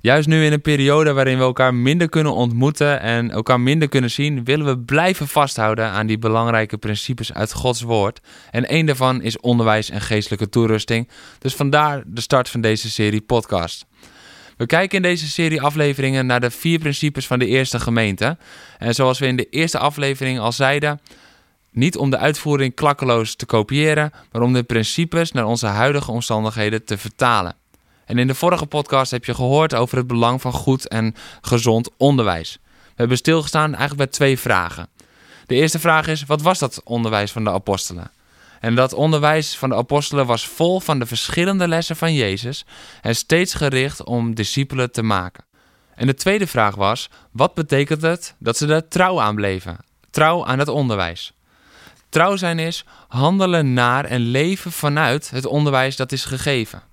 Juist nu in een periode waarin we elkaar minder kunnen ontmoeten en elkaar minder kunnen zien, willen we blijven vasthouden aan die belangrijke principes uit Gods Woord. En één daarvan is onderwijs en geestelijke toerusting. Dus vandaar de start van deze serie podcast. We kijken in deze serie afleveringen naar de vier principes van de eerste gemeente. En zoals we in de eerste aflevering al zeiden, niet om de uitvoering klakkeloos te kopiëren, maar om de principes naar onze huidige omstandigheden te vertalen. En in de vorige podcast heb je gehoord over het belang van goed en gezond onderwijs. We hebben stilgestaan eigenlijk bij twee vragen. De eerste vraag is: wat was dat onderwijs van de apostelen? En dat onderwijs van de apostelen was vol van de verschillende lessen van Jezus en steeds gericht om discipelen te maken. En de tweede vraag was: wat betekent het dat ze er trouw aan bleven? Trouw aan het onderwijs. Trouw zijn is handelen naar en leven vanuit het onderwijs dat is gegeven.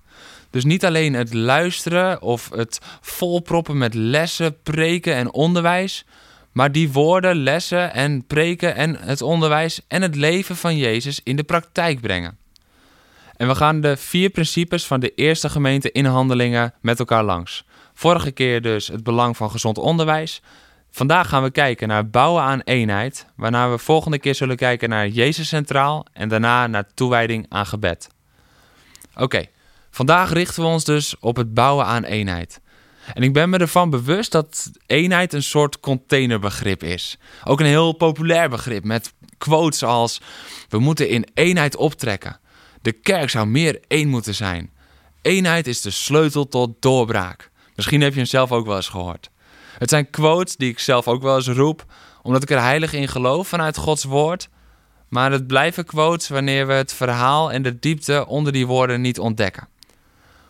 Dus niet alleen het luisteren of het volproppen met lessen, preken en onderwijs, maar die woorden, lessen en preken en het onderwijs en het leven van Jezus in de praktijk brengen. En we gaan de vier principes van de eerste gemeente in handelingen met elkaar langs. Vorige keer dus het belang van gezond onderwijs. Vandaag gaan we kijken naar bouwen aan eenheid, waarna we volgende keer zullen kijken naar Jezus centraal en daarna naar toewijding aan gebed. Oké, Vandaag richten we ons dus op het bouwen aan eenheid. En ik ben me ervan bewust dat eenheid een soort containerbegrip is. Ook een heel populair begrip met quotes als: We moeten in eenheid optrekken. De kerk zou meer één moeten zijn. Eenheid is de sleutel tot doorbraak. Misschien heb je hem zelf ook wel eens gehoord. Het zijn quotes die ik zelf ook wel eens roep, omdat ik er heilig in geloof vanuit Gods woord. Maar het blijven quotes wanneer we het verhaal en de diepte onder die woorden niet ontdekken.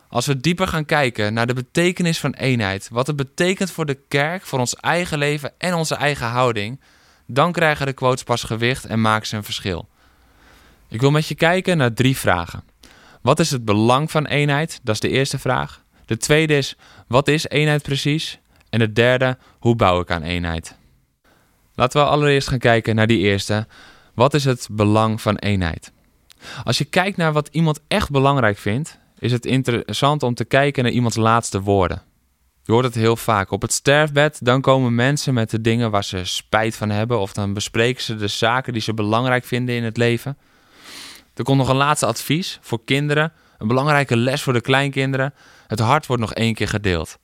Als we dieper gaan kijken naar de betekenis van eenheid, wat het betekent voor de kerk, voor ons eigen leven en onze eigen houding, dan krijgen de quotes pas gewicht en maken ze een verschil. Ik wil met je kijken naar drie vragen. Wat is het belang van eenheid? Dat is de eerste vraag. De tweede is, wat is eenheid precies? En de derde, hoe bouw ik aan eenheid? Laten we allereerst gaan kijken naar die eerste. Wat is het belang van eenheid? Als je kijkt naar wat iemand echt belangrijk vindt, is het interessant om te kijken naar iemands laatste woorden. Je hoort het heel vaak. Op het sterfbed, dan komen mensen met de dingen waar ze spijt van hebben. Of dan bespreken ze de zaken die ze belangrijk vinden in het leven. Er komt nog een laatste advies voor kinderen. Een belangrijke les voor de kleinkinderen. Het hart wordt nog één keer gedeeld.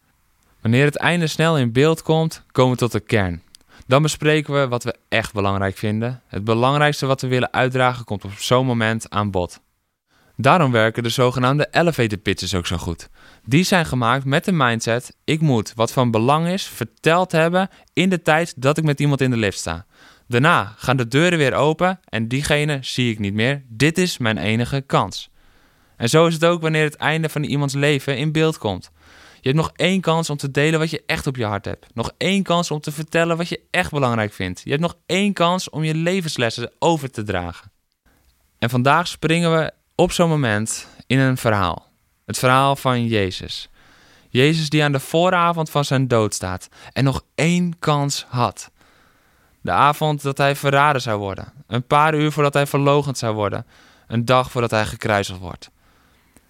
Wanneer het einde snel in beeld komt, komen we tot de kern. Dan bespreken we wat we echt belangrijk vinden. Het belangrijkste wat we willen uitdragen komt op zo'n moment aan bod. Daarom werken de zogenaamde elevator pitches ook zo goed. Die zijn gemaakt met de mindset: ik moet wat van belang is verteld hebben in de tijd dat ik met iemand in de lift sta. Daarna gaan de deuren weer open en diegene zie ik niet meer. Dit is mijn enige kans. En zo is het ook wanneer het einde van iemands leven in beeld komt. Je hebt nog één kans om te delen wat je echt op je hart hebt. Nog één kans om te vertellen wat je echt belangrijk vindt. Je hebt nog één kans om je levenslessen over te dragen. En vandaag springen we op zo'n moment in een verhaal. Het verhaal van Jezus. Jezus die aan de vooravond van zijn dood staat en nog één kans had. De avond dat hij verraden zou worden. Een paar uur voordat hij verlogend zou worden. Een dag voordat hij gekruisigd wordt.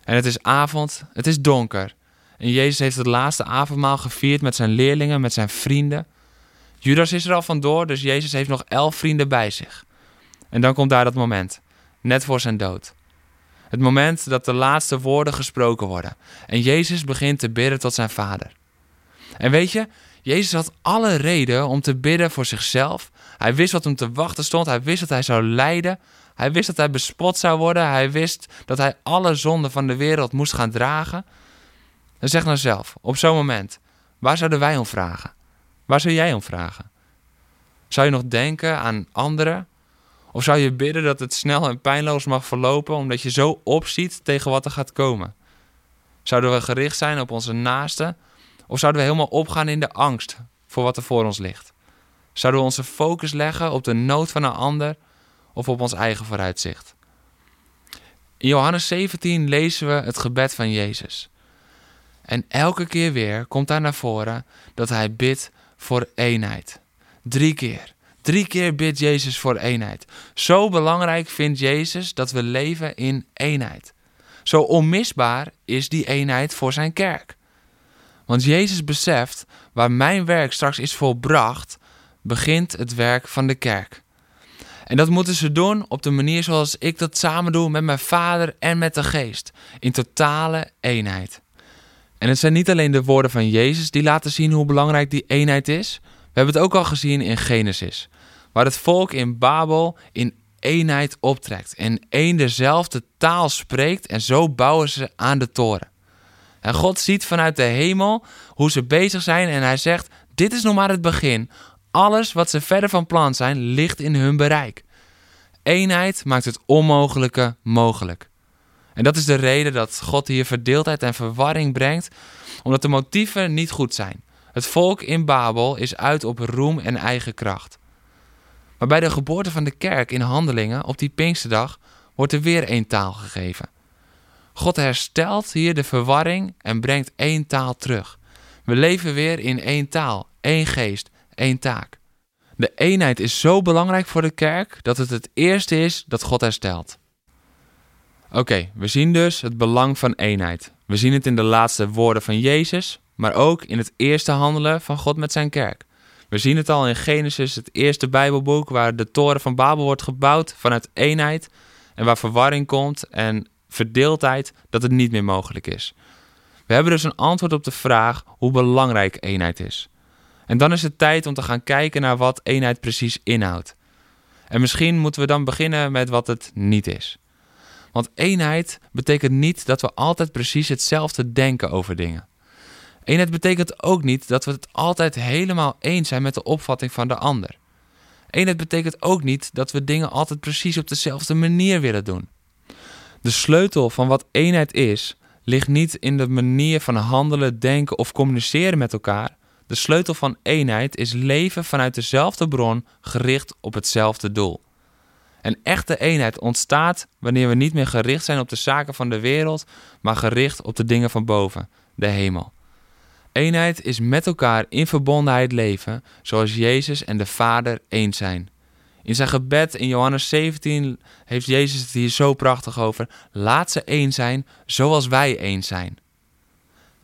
En het is avond, het is donker. En Jezus heeft het laatste avondmaal gevierd met zijn leerlingen, met zijn vrienden. Judas is er al vandoor, dus Jezus heeft nog elf vrienden bij zich. En dan komt daar dat moment, net voor zijn dood. Het moment dat de laatste woorden gesproken worden. En Jezus begint te bidden tot zijn vader. En weet je, Jezus had alle reden om te bidden voor zichzelf. Hij wist wat hem te wachten stond. Hij wist dat hij zou lijden. Hij wist dat hij bespot zou worden. Hij wist dat hij alle zonden van de wereld moest gaan dragen. En zeg nou zelf, op zo'n moment, waar zouden wij om vragen? Waar zou jij om vragen? Zou je nog denken aan anderen of zou je bidden dat het snel en pijnloos mag verlopen omdat je zo opziet tegen wat er gaat komen? Zouden we gericht zijn op onze naasten? Of zouden we helemaal opgaan in de angst voor wat er voor ons ligt? Zouden we onze focus leggen op de nood van een ander of op ons eigen vooruitzicht? In Johannes 17 lezen we het gebed van Jezus. En elke keer weer komt daar naar voren dat hij bidt voor eenheid. Drie keer. Drie keer bidt Jezus voor eenheid. Zo belangrijk vindt Jezus dat we leven in eenheid. Zo onmisbaar is die eenheid voor zijn kerk. Want Jezus beseft, waar mijn werk straks is volbracht, begint het werk van de kerk. En dat moeten ze doen op de manier zoals ik dat samen doe met mijn Vader en met de Geest, in totale eenheid. En het zijn niet alleen de woorden van Jezus die laten zien hoe belangrijk die eenheid is. We hebben het ook al gezien in Genesis, waar het volk in Babel in eenheid optrekt en één dezelfde taal spreekt en zo bouwen ze aan de toren. En God ziet vanuit de hemel hoe ze bezig zijn en hij zegt: Dit is nog maar het begin. Alles wat ze verder van plan zijn, ligt in hun bereik. Eenheid maakt het onmogelijke mogelijk. En dat is de reden dat God hier verdeeldheid en verwarring brengt, omdat de motieven niet goed zijn. Het volk in Babel is uit op roem en eigen kracht. Maar bij de geboorte van de kerk in handelingen op die Pinksterdag wordt er weer één taal gegeven. God herstelt hier de verwarring en brengt één taal terug. We leven weer in één taal, één geest, één taak. De eenheid is zo belangrijk voor de kerk dat het het eerste is dat God herstelt. Oké, we zien dus het belang van eenheid. We zien het in de laatste woorden van Jezus, maar ook in het eerste handelen van God met zijn kerk. We zien het al in Genesis, het eerste Bijbelboek, waar de toren van Babel wordt gebouwd vanuit eenheid en waar verwarring komt en verdeeldheid, dat het niet meer mogelijk is. We hebben dus een antwoord op de vraag hoe belangrijk eenheid is. En dan is het tijd om te gaan kijken naar wat eenheid precies inhoudt. En misschien moeten we dan beginnen met wat het niet is. Want eenheid betekent niet dat we altijd precies hetzelfde denken over dingen. Eenheid betekent ook niet dat we het altijd helemaal eens zijn met de opvatting van de ander. Eenheid betekent ook niet dat we dingen altijd precies op dezelfde manier willen doen. De sleutel van wat eenheid is, ligt niet in de manier van handelen, denken of communiceren met elkaar. De sleutel van eenheid is leven vanuit dezelfde bron, gericht op hetzelfde doel. Een echte eenheid ontstaat wanneer we niet meer gericht zijn op de zaken van de wereld, maar gericht op de dingen van boven, de hemel. Eenheid is met elkaar in verbondenheid leven, zoals Jezus en de Vader één zijn. In zijn gebed in Johannes 17 heeft Jezus het hier zo prachtig over. Laat ze één zijn, zoals wij één zijn.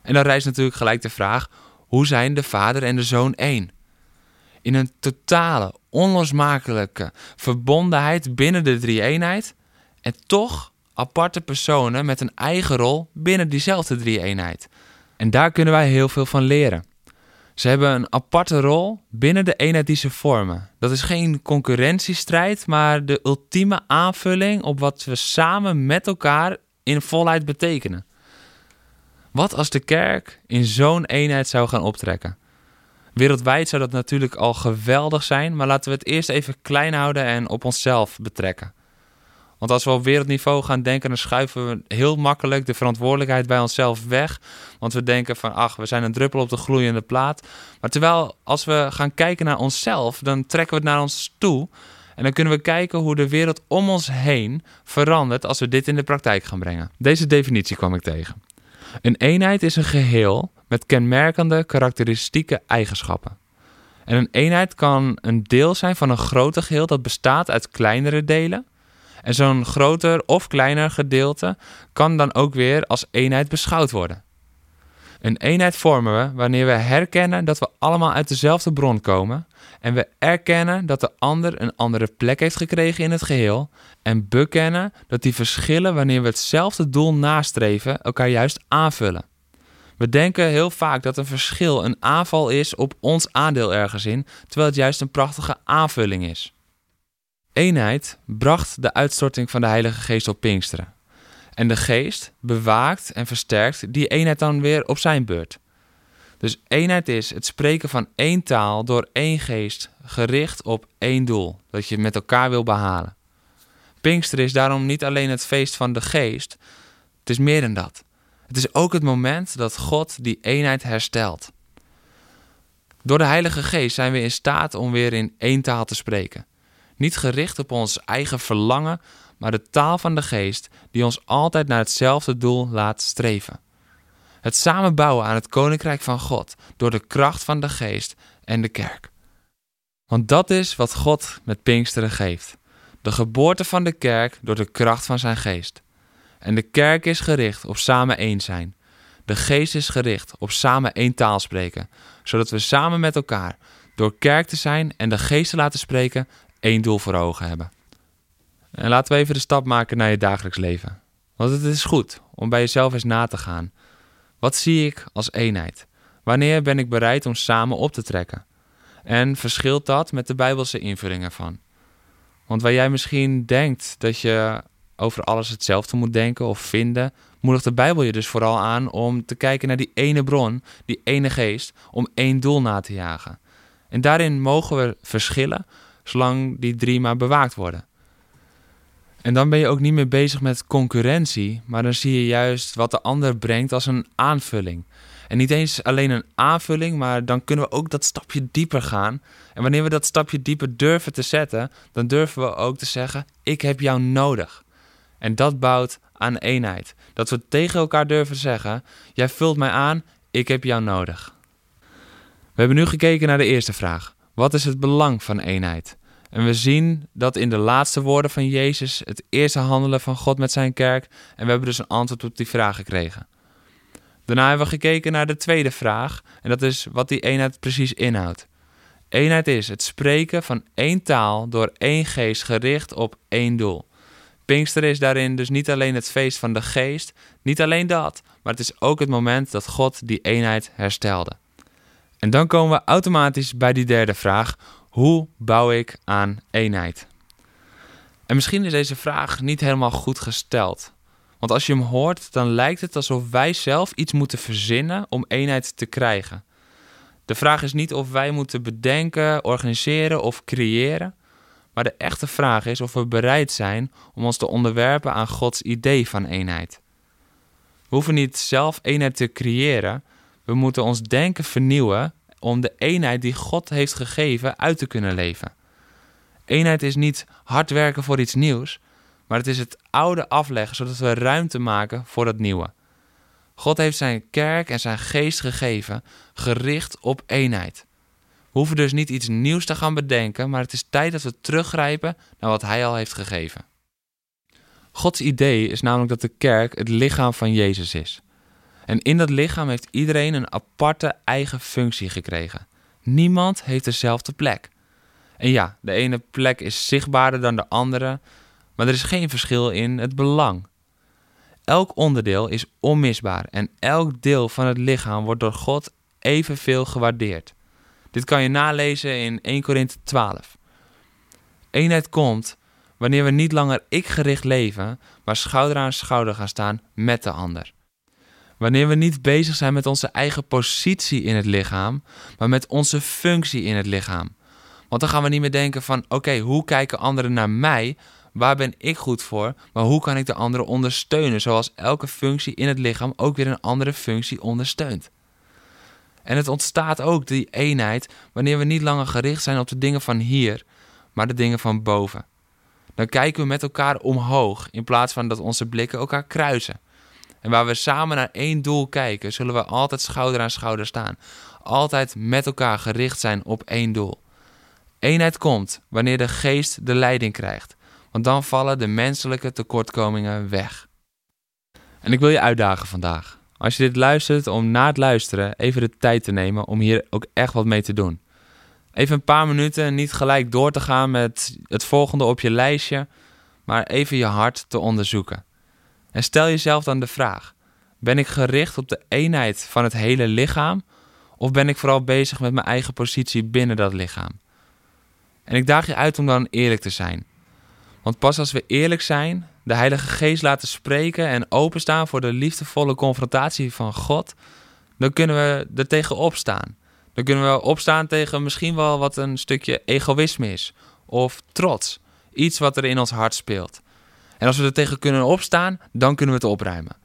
En dan rijst natuurlijk gelijk de vraag: hoe zijn de Vader en de Zoon één? In een totale, onlosmakelijke verbondenheid binnen de drie-eenheid en toch aparte personen met een eigen rol binnen diezelfde drie-eenheid. En daar kunnen wij heel veel van leren. Ze hebben een aparte rol binnen de eenheid die ze vormen. Dat is geen concurrentiestrijd, maar de ultieme aanvulling op wat we samen met elkaar in volheid betekenen. Wat als de kerk in zo'n eenheid zou gaan optrekken? Wereldwijd zou dat natuurlijk al geweldig zijn, maar laten we het eerst even klein houden en op onszelf betrekken. Want als we op wereldniveau gaan denken, dan schuiven we heel makkelijk de verantwoordelijkheid bij onszelf weg. Want we denken van, ach, we zijn een druppel op de gloeiende plaat. Maar terwijl als we gaan kijken naar onszelf, dan trekken we het naar ons toe. En dan kunnen we kijken hoe de wereld om ons heen verandert als we dit in de praktijk gaan brengen. Deze definitie kwam ik tegen. Een eenheid is een geheel met kenmerkende karakteristieke eigenschappen. En een eenheid kan een deel zijn van een groter geheel dat bestaat uit kleinere delen. En zo'n groter of kleiner gedeelte kan dan ook weer als eenheid beschouwd worden. Een eenheid vormen we wanneer we herkennen dat we allemaal uit dezelfde bron komen en we erkennen dat de ander een andere plek heeft gekregen in het geheel en bekennen dat die verschillen wanneer we hetzelfde doel nastreven elkaar juist aanvullen. We denken heel vaak dat een verschil een aanval is op ons aandeel ergens in, terwijl het juist een prachtige aanvulling is. Eenheid bracht de uitstorting van de Heilige Geest op Pinksteren. En de Geest bewaakt en versterkt die eenheid dan weer op zijn beurt. Dus eenheid is het spreken van één taal door één geest, gericht op één doel, dat je met elkaar wil behalen. Pinkster is daarom niet alleen het feest van de geest, het is meer dan dat. Het is ook het moment dat God die eenheid herstelt. Door de Heilige Geest zijn we in staat om weer in één taal te spreken. Niet gericht op ons eigen verlangen, maar de taal van de Geest die ons altijd naar hetzelfde doel laat streven. Het samenbouwen aan het Koninkrijk van God door de kracht van de Geest en de kerk. Want dat is wat God met Pinksteren geeft. De geboorte van de kerk door de kracht van zijn geest. En de kerk is gericht op samen één zijn. De geest is gericht op samen één taal spreken, zodat we samen met elkaar, door kerk te zijn en de geest te laten spreken, één doel voor ogen hebben. En laten we even de stap maken naar je dagelijks leven. Want het is goed om bij jezelf eens na te gaan. Wat zie ik als eenheid? Wanneer ben ik bereid om samen op te trekken? En verschilt dat met de Bijbelse invulling ervan? Want waar jij misschien denkt dat je over alles hetzelfde moet denken of vinden, moedigt de Bijbel je dus vooral aan om te kijken naar die ene bron, die ene geest, om één doel na te jagen. En daarin mogen we verschillen, zolang die drie maar bewaakt worden. En dan ben je ook niet meer bezig met concurrentie, maar dan zie je juist wat de ander brengt als een aanvulling. En niet eens alleen een aanvulling, maar dan kunnen we ook dat stapje dieper gaan. En wanneer we dat stapje dieper durven te zetten, dan durven we ook te zeggen: Ik heb jou nodig. En dat bouwt aan eenheid. Dat we tegen elkaar durven zeggen: Jij vult mij aan, ik heb jou nodig. We hebben nu gekeken naar de eerste vraag: Wat is het belang van eenheid? En we zien dat in de laatste woorden van Jezus het eerste handelen van God met zijn kerk. En we hebben dus een antwoord op die vraag gekregen. Daarna hebben we gekeken naar de tweede vraag. En dat is wat die eenheid precies inhoudt. Eenheid is het spreken van één taal door één geest gericht op één doel. Pinkster is daarin dus niet alleen het feest van de geest, niet alleen dat, maar het is ook het moment dat God die eenheid herstelde. En dan komen we automatisch bij die derde vraag: hoe bouw ik aan eenheid? En misschien is deze vraag niet helemaal goed gesteld. Want als je hem hoort, dan lijkt het alsof wij zelf iets moeten verzinnen om eenheid te krijgen. De vraag is niet of wij moeten bedenken, organiseren of creëren. Maar de echte vraag is of we bereid zijn om ons te onderwerpen aan Gods idee van eenheid. We hoeven niet zelf eenheid te creëren. We moeten ons denken vernieuwen om de eenheid die God heeft gegeven uit te kunnen leven. Eenheid is niet hard werken voor iets nieuws, maar het is het oude afleggen zodat we ruimte maken voor het nieuwe. God heeft zijn kerk en zijn geest gegeven, gericht op eenheid. We hoeven dus niet iets nieuws te gaan bedenken, maar het is tijd dat we teruggrijpen naar wat Hij al heeft gegeven. Gods idee is namelijk dat de kerk het lichaam van Jezus is. En in dat lichaam heeft iedereen een aparte eigen functie gekregen. Niemand heeft dezelfde plek. En ja, de ene plek is zichtbaarder dan de andere, maar er is geen verschil in het belang. Elk onderdeel is onmisbaar en elk deel van het lichaam wordt door God evenveel gewaardeerd. Dit kan je nalezen in 1 Korinthe 12. Eenheid komt wanneer we niet langer ik-gericht leven, maar schouder aan schouder gaan staan met de ander. Wanneer we niet bezig zijn met onze eigen positie in het lichaam, maar met onze functie in het lichaam. Want dan gaan we niet meer denken van oké, hoe kijken anderen naar mij? Waar ben ik goed voor? Maar hoe kan ik de anderen ondersteunen? Zoals elke functie in het lichaam ook weer een andere functie ondersteunt. En het ontstaat ook, die eenheid, wanneer we niet langer gericht zijn op de dingen van hier, maar de dingen van boven. Dan kijken we met elkaar omhoog in plaats van dat onze blikken elkaar kruisen. En waar we samen naar één doel kijken, zullen we altijd schouder aan schouder staan. Altijd met elkaar gericht zijn op één doel. Eenheid komt wanneer de geest de leiding krijgt, want dan vallen de menselijke tekortkomingen weg. En ik wil je uitdagen vandaag. Als je dit luistert, om na het luisteren even de tijd te nemen om hier ook echt wat mee te doen. Even een paar minuten, niet gelijk door te gaan met het volgende op je lijstje, maar even je hart te onderzoeken. En stel jezelf dan de vraag: ben ik gericht op de eenheid van het hele lichaam of ben ik vooral bezig met mijn eigen positie binnen dat lichaam? En ik daag je uit om dan eerlijk te zijn. Want pas als we eerlijk zijn, de Heilige Geest laten spreken en openstaan voor de liefdevolle confrontatie van God, dan kunnen we er tegen opstaan. Dan kunnen we opstaan tegen misschien wel wat een stukje egoïsme is of trots. Iets wat er in ons hart speelt. En als we er tegen kunnen opstaan, dan kunnen we het opruimen.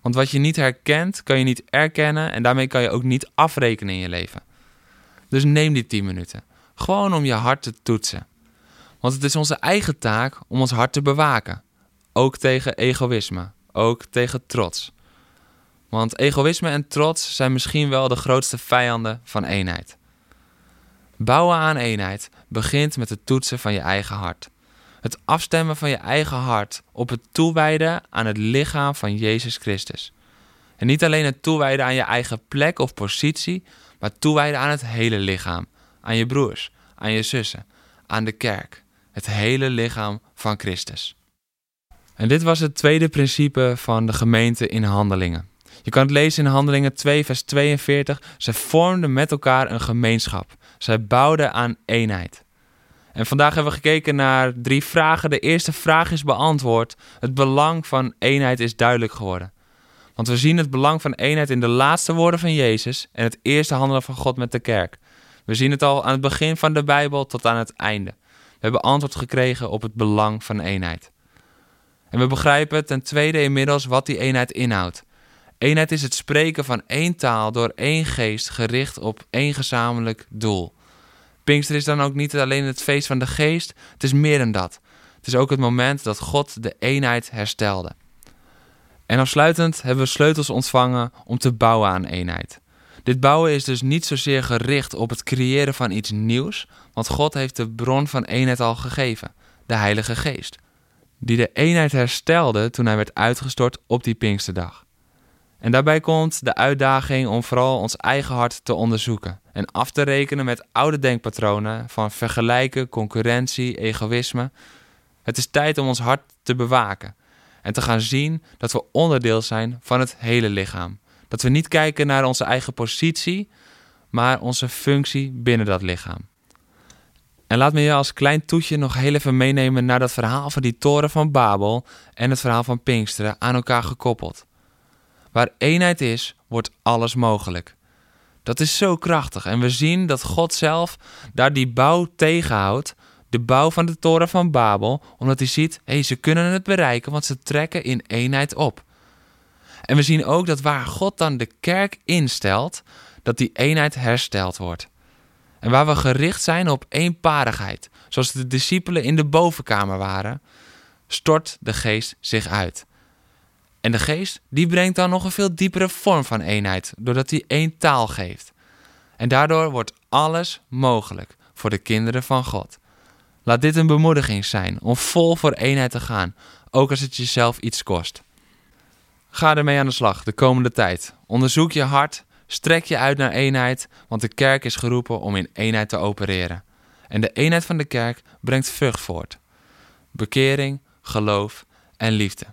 Want wat je niet herkent, kan je niet erkennen en daarmee kan je ook niet afrekenen in je leven. Dus neem die 10 minuten. Gewoon om je hart te toetsen. Want het is onze eigen taak om ons hart te bewaken. Ook tegen egoïsme, ook tegen trots. Want egoïsme en trots zijn misschien wel de grootste vijanden van eenheid. Bouwen aan eenheid begint met het toetsen van je eigen hart. Het afstemmen van je eigen hart op het toewijden aan het lichaam van Jezus Christus. En niet alleen het toewijden aan je eigen plek of positie, maar toewijden aan het hele lichaam. Aan je broers, aan je zussen, aan de kerk. Het hele lichaam van Christus. En dit was het tweede principe van de gemeente in handelingen. Je kan het lezen in Handelingen 2, vers 42. Zij vormden met elkaar een gemeenschap. Zij bouwden aan eenheid. En vandaag hebben we gekeken naar drie vragen. De eerste vraag is beantwoord. Het belang van eenheid is duidelijk geworden. Want we zien het belang van eenheid in de laatste woorden van Jezus en het eerste handelen van God met de kerk. We zien het al aan het begin van de Bijbel tot aan het einde. We hebben antwoord gekregen op het belang van eenheid. En we begrijpen ten tweede inmiddels wat die eenheid inhoudt. Eenheid is het spreken van één taal door één geest gericht op één gezamenlijk doel. Pinkster is dan ook niet alleen het feest van de geest, het is meer dan dat. Het is ook het moment dat God de eenheid herstelde. En afsluitend hebben we sleutels ontvangen om te bouwen aan eenheid. Dit bouwen is dus niet zozeer gericht op het creëren van iets nieuws, want God heeft de bron van eenheid al gegeven, de Heilige Geest, die de eenheid herstelde toen hij werd uitgestort op die Pinksterdag. En daarbij komt de uitdaging om vooral ons eigen hart te onderzoeken en af te rekenen met oude denkpatronen van vergelijken, concurrentie, egoïsme. Het is tijd om ons hart te bewaken en te gaan zien dat we onderdeel zijn van het hele lichaam. Dat we niet kijken naar onze eigen positie, maar onze functie binnen dat lichaam. En laat me je als klein toetje nog heel even meenemen naar dat verhaal van die toren van Babel en het verhaal van Pinksteren aan elkaar gekoppeld. Waar eenheid is, wordt alles mogelijk. Dat is zo krachtig en we zien dat God zelf daar die bouw tegenhoudt, de bouw van de toren van Babel, omdat hij ziet, hé, hey, ze kunnen het bereiken, want ze trekken in eenheid op. En we zien ook dat waar God dan de kerk instelt, dat die eenheid hersteld wordt. En waar we gericht zijn op eenparigheid, zoals de discipelen in de bovenkamer waren, stort de geest zich uit. En de geest, die brengt dan nog een veel diepere vorm van eenheid, doordat hij één taal geeft. En daardoor wordt alles mogelijk voor de kinderen van God. Laat dit een bemoediging zijn om vol voor eenheid te gaan, ook als het jezelf iets kost. Ga ermee aan de slag de komende tijd. Onderzoek je hart, strek je uit naar eenheid, want de kerk is geroepen om in eenheid te opereren. En de eenheid van de kerk brengt vrucht voort: bekering, geloof en liefde.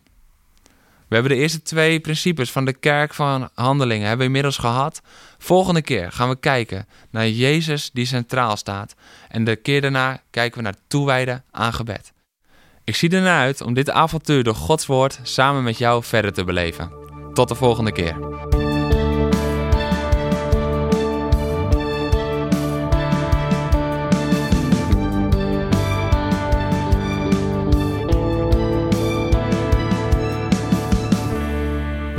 We hebben de eerste twee principes van de kerk van handelingen hebben we inmiddels gehad. Volgende keer gaan we kijken naar Jezus die centraal staat. En de keer daarna kijken we naar toewijden aan gebed. Ik zie ernaar uit om dit avontuur door Gods woord samen met jou verder te beleven. Tot de volgende keer.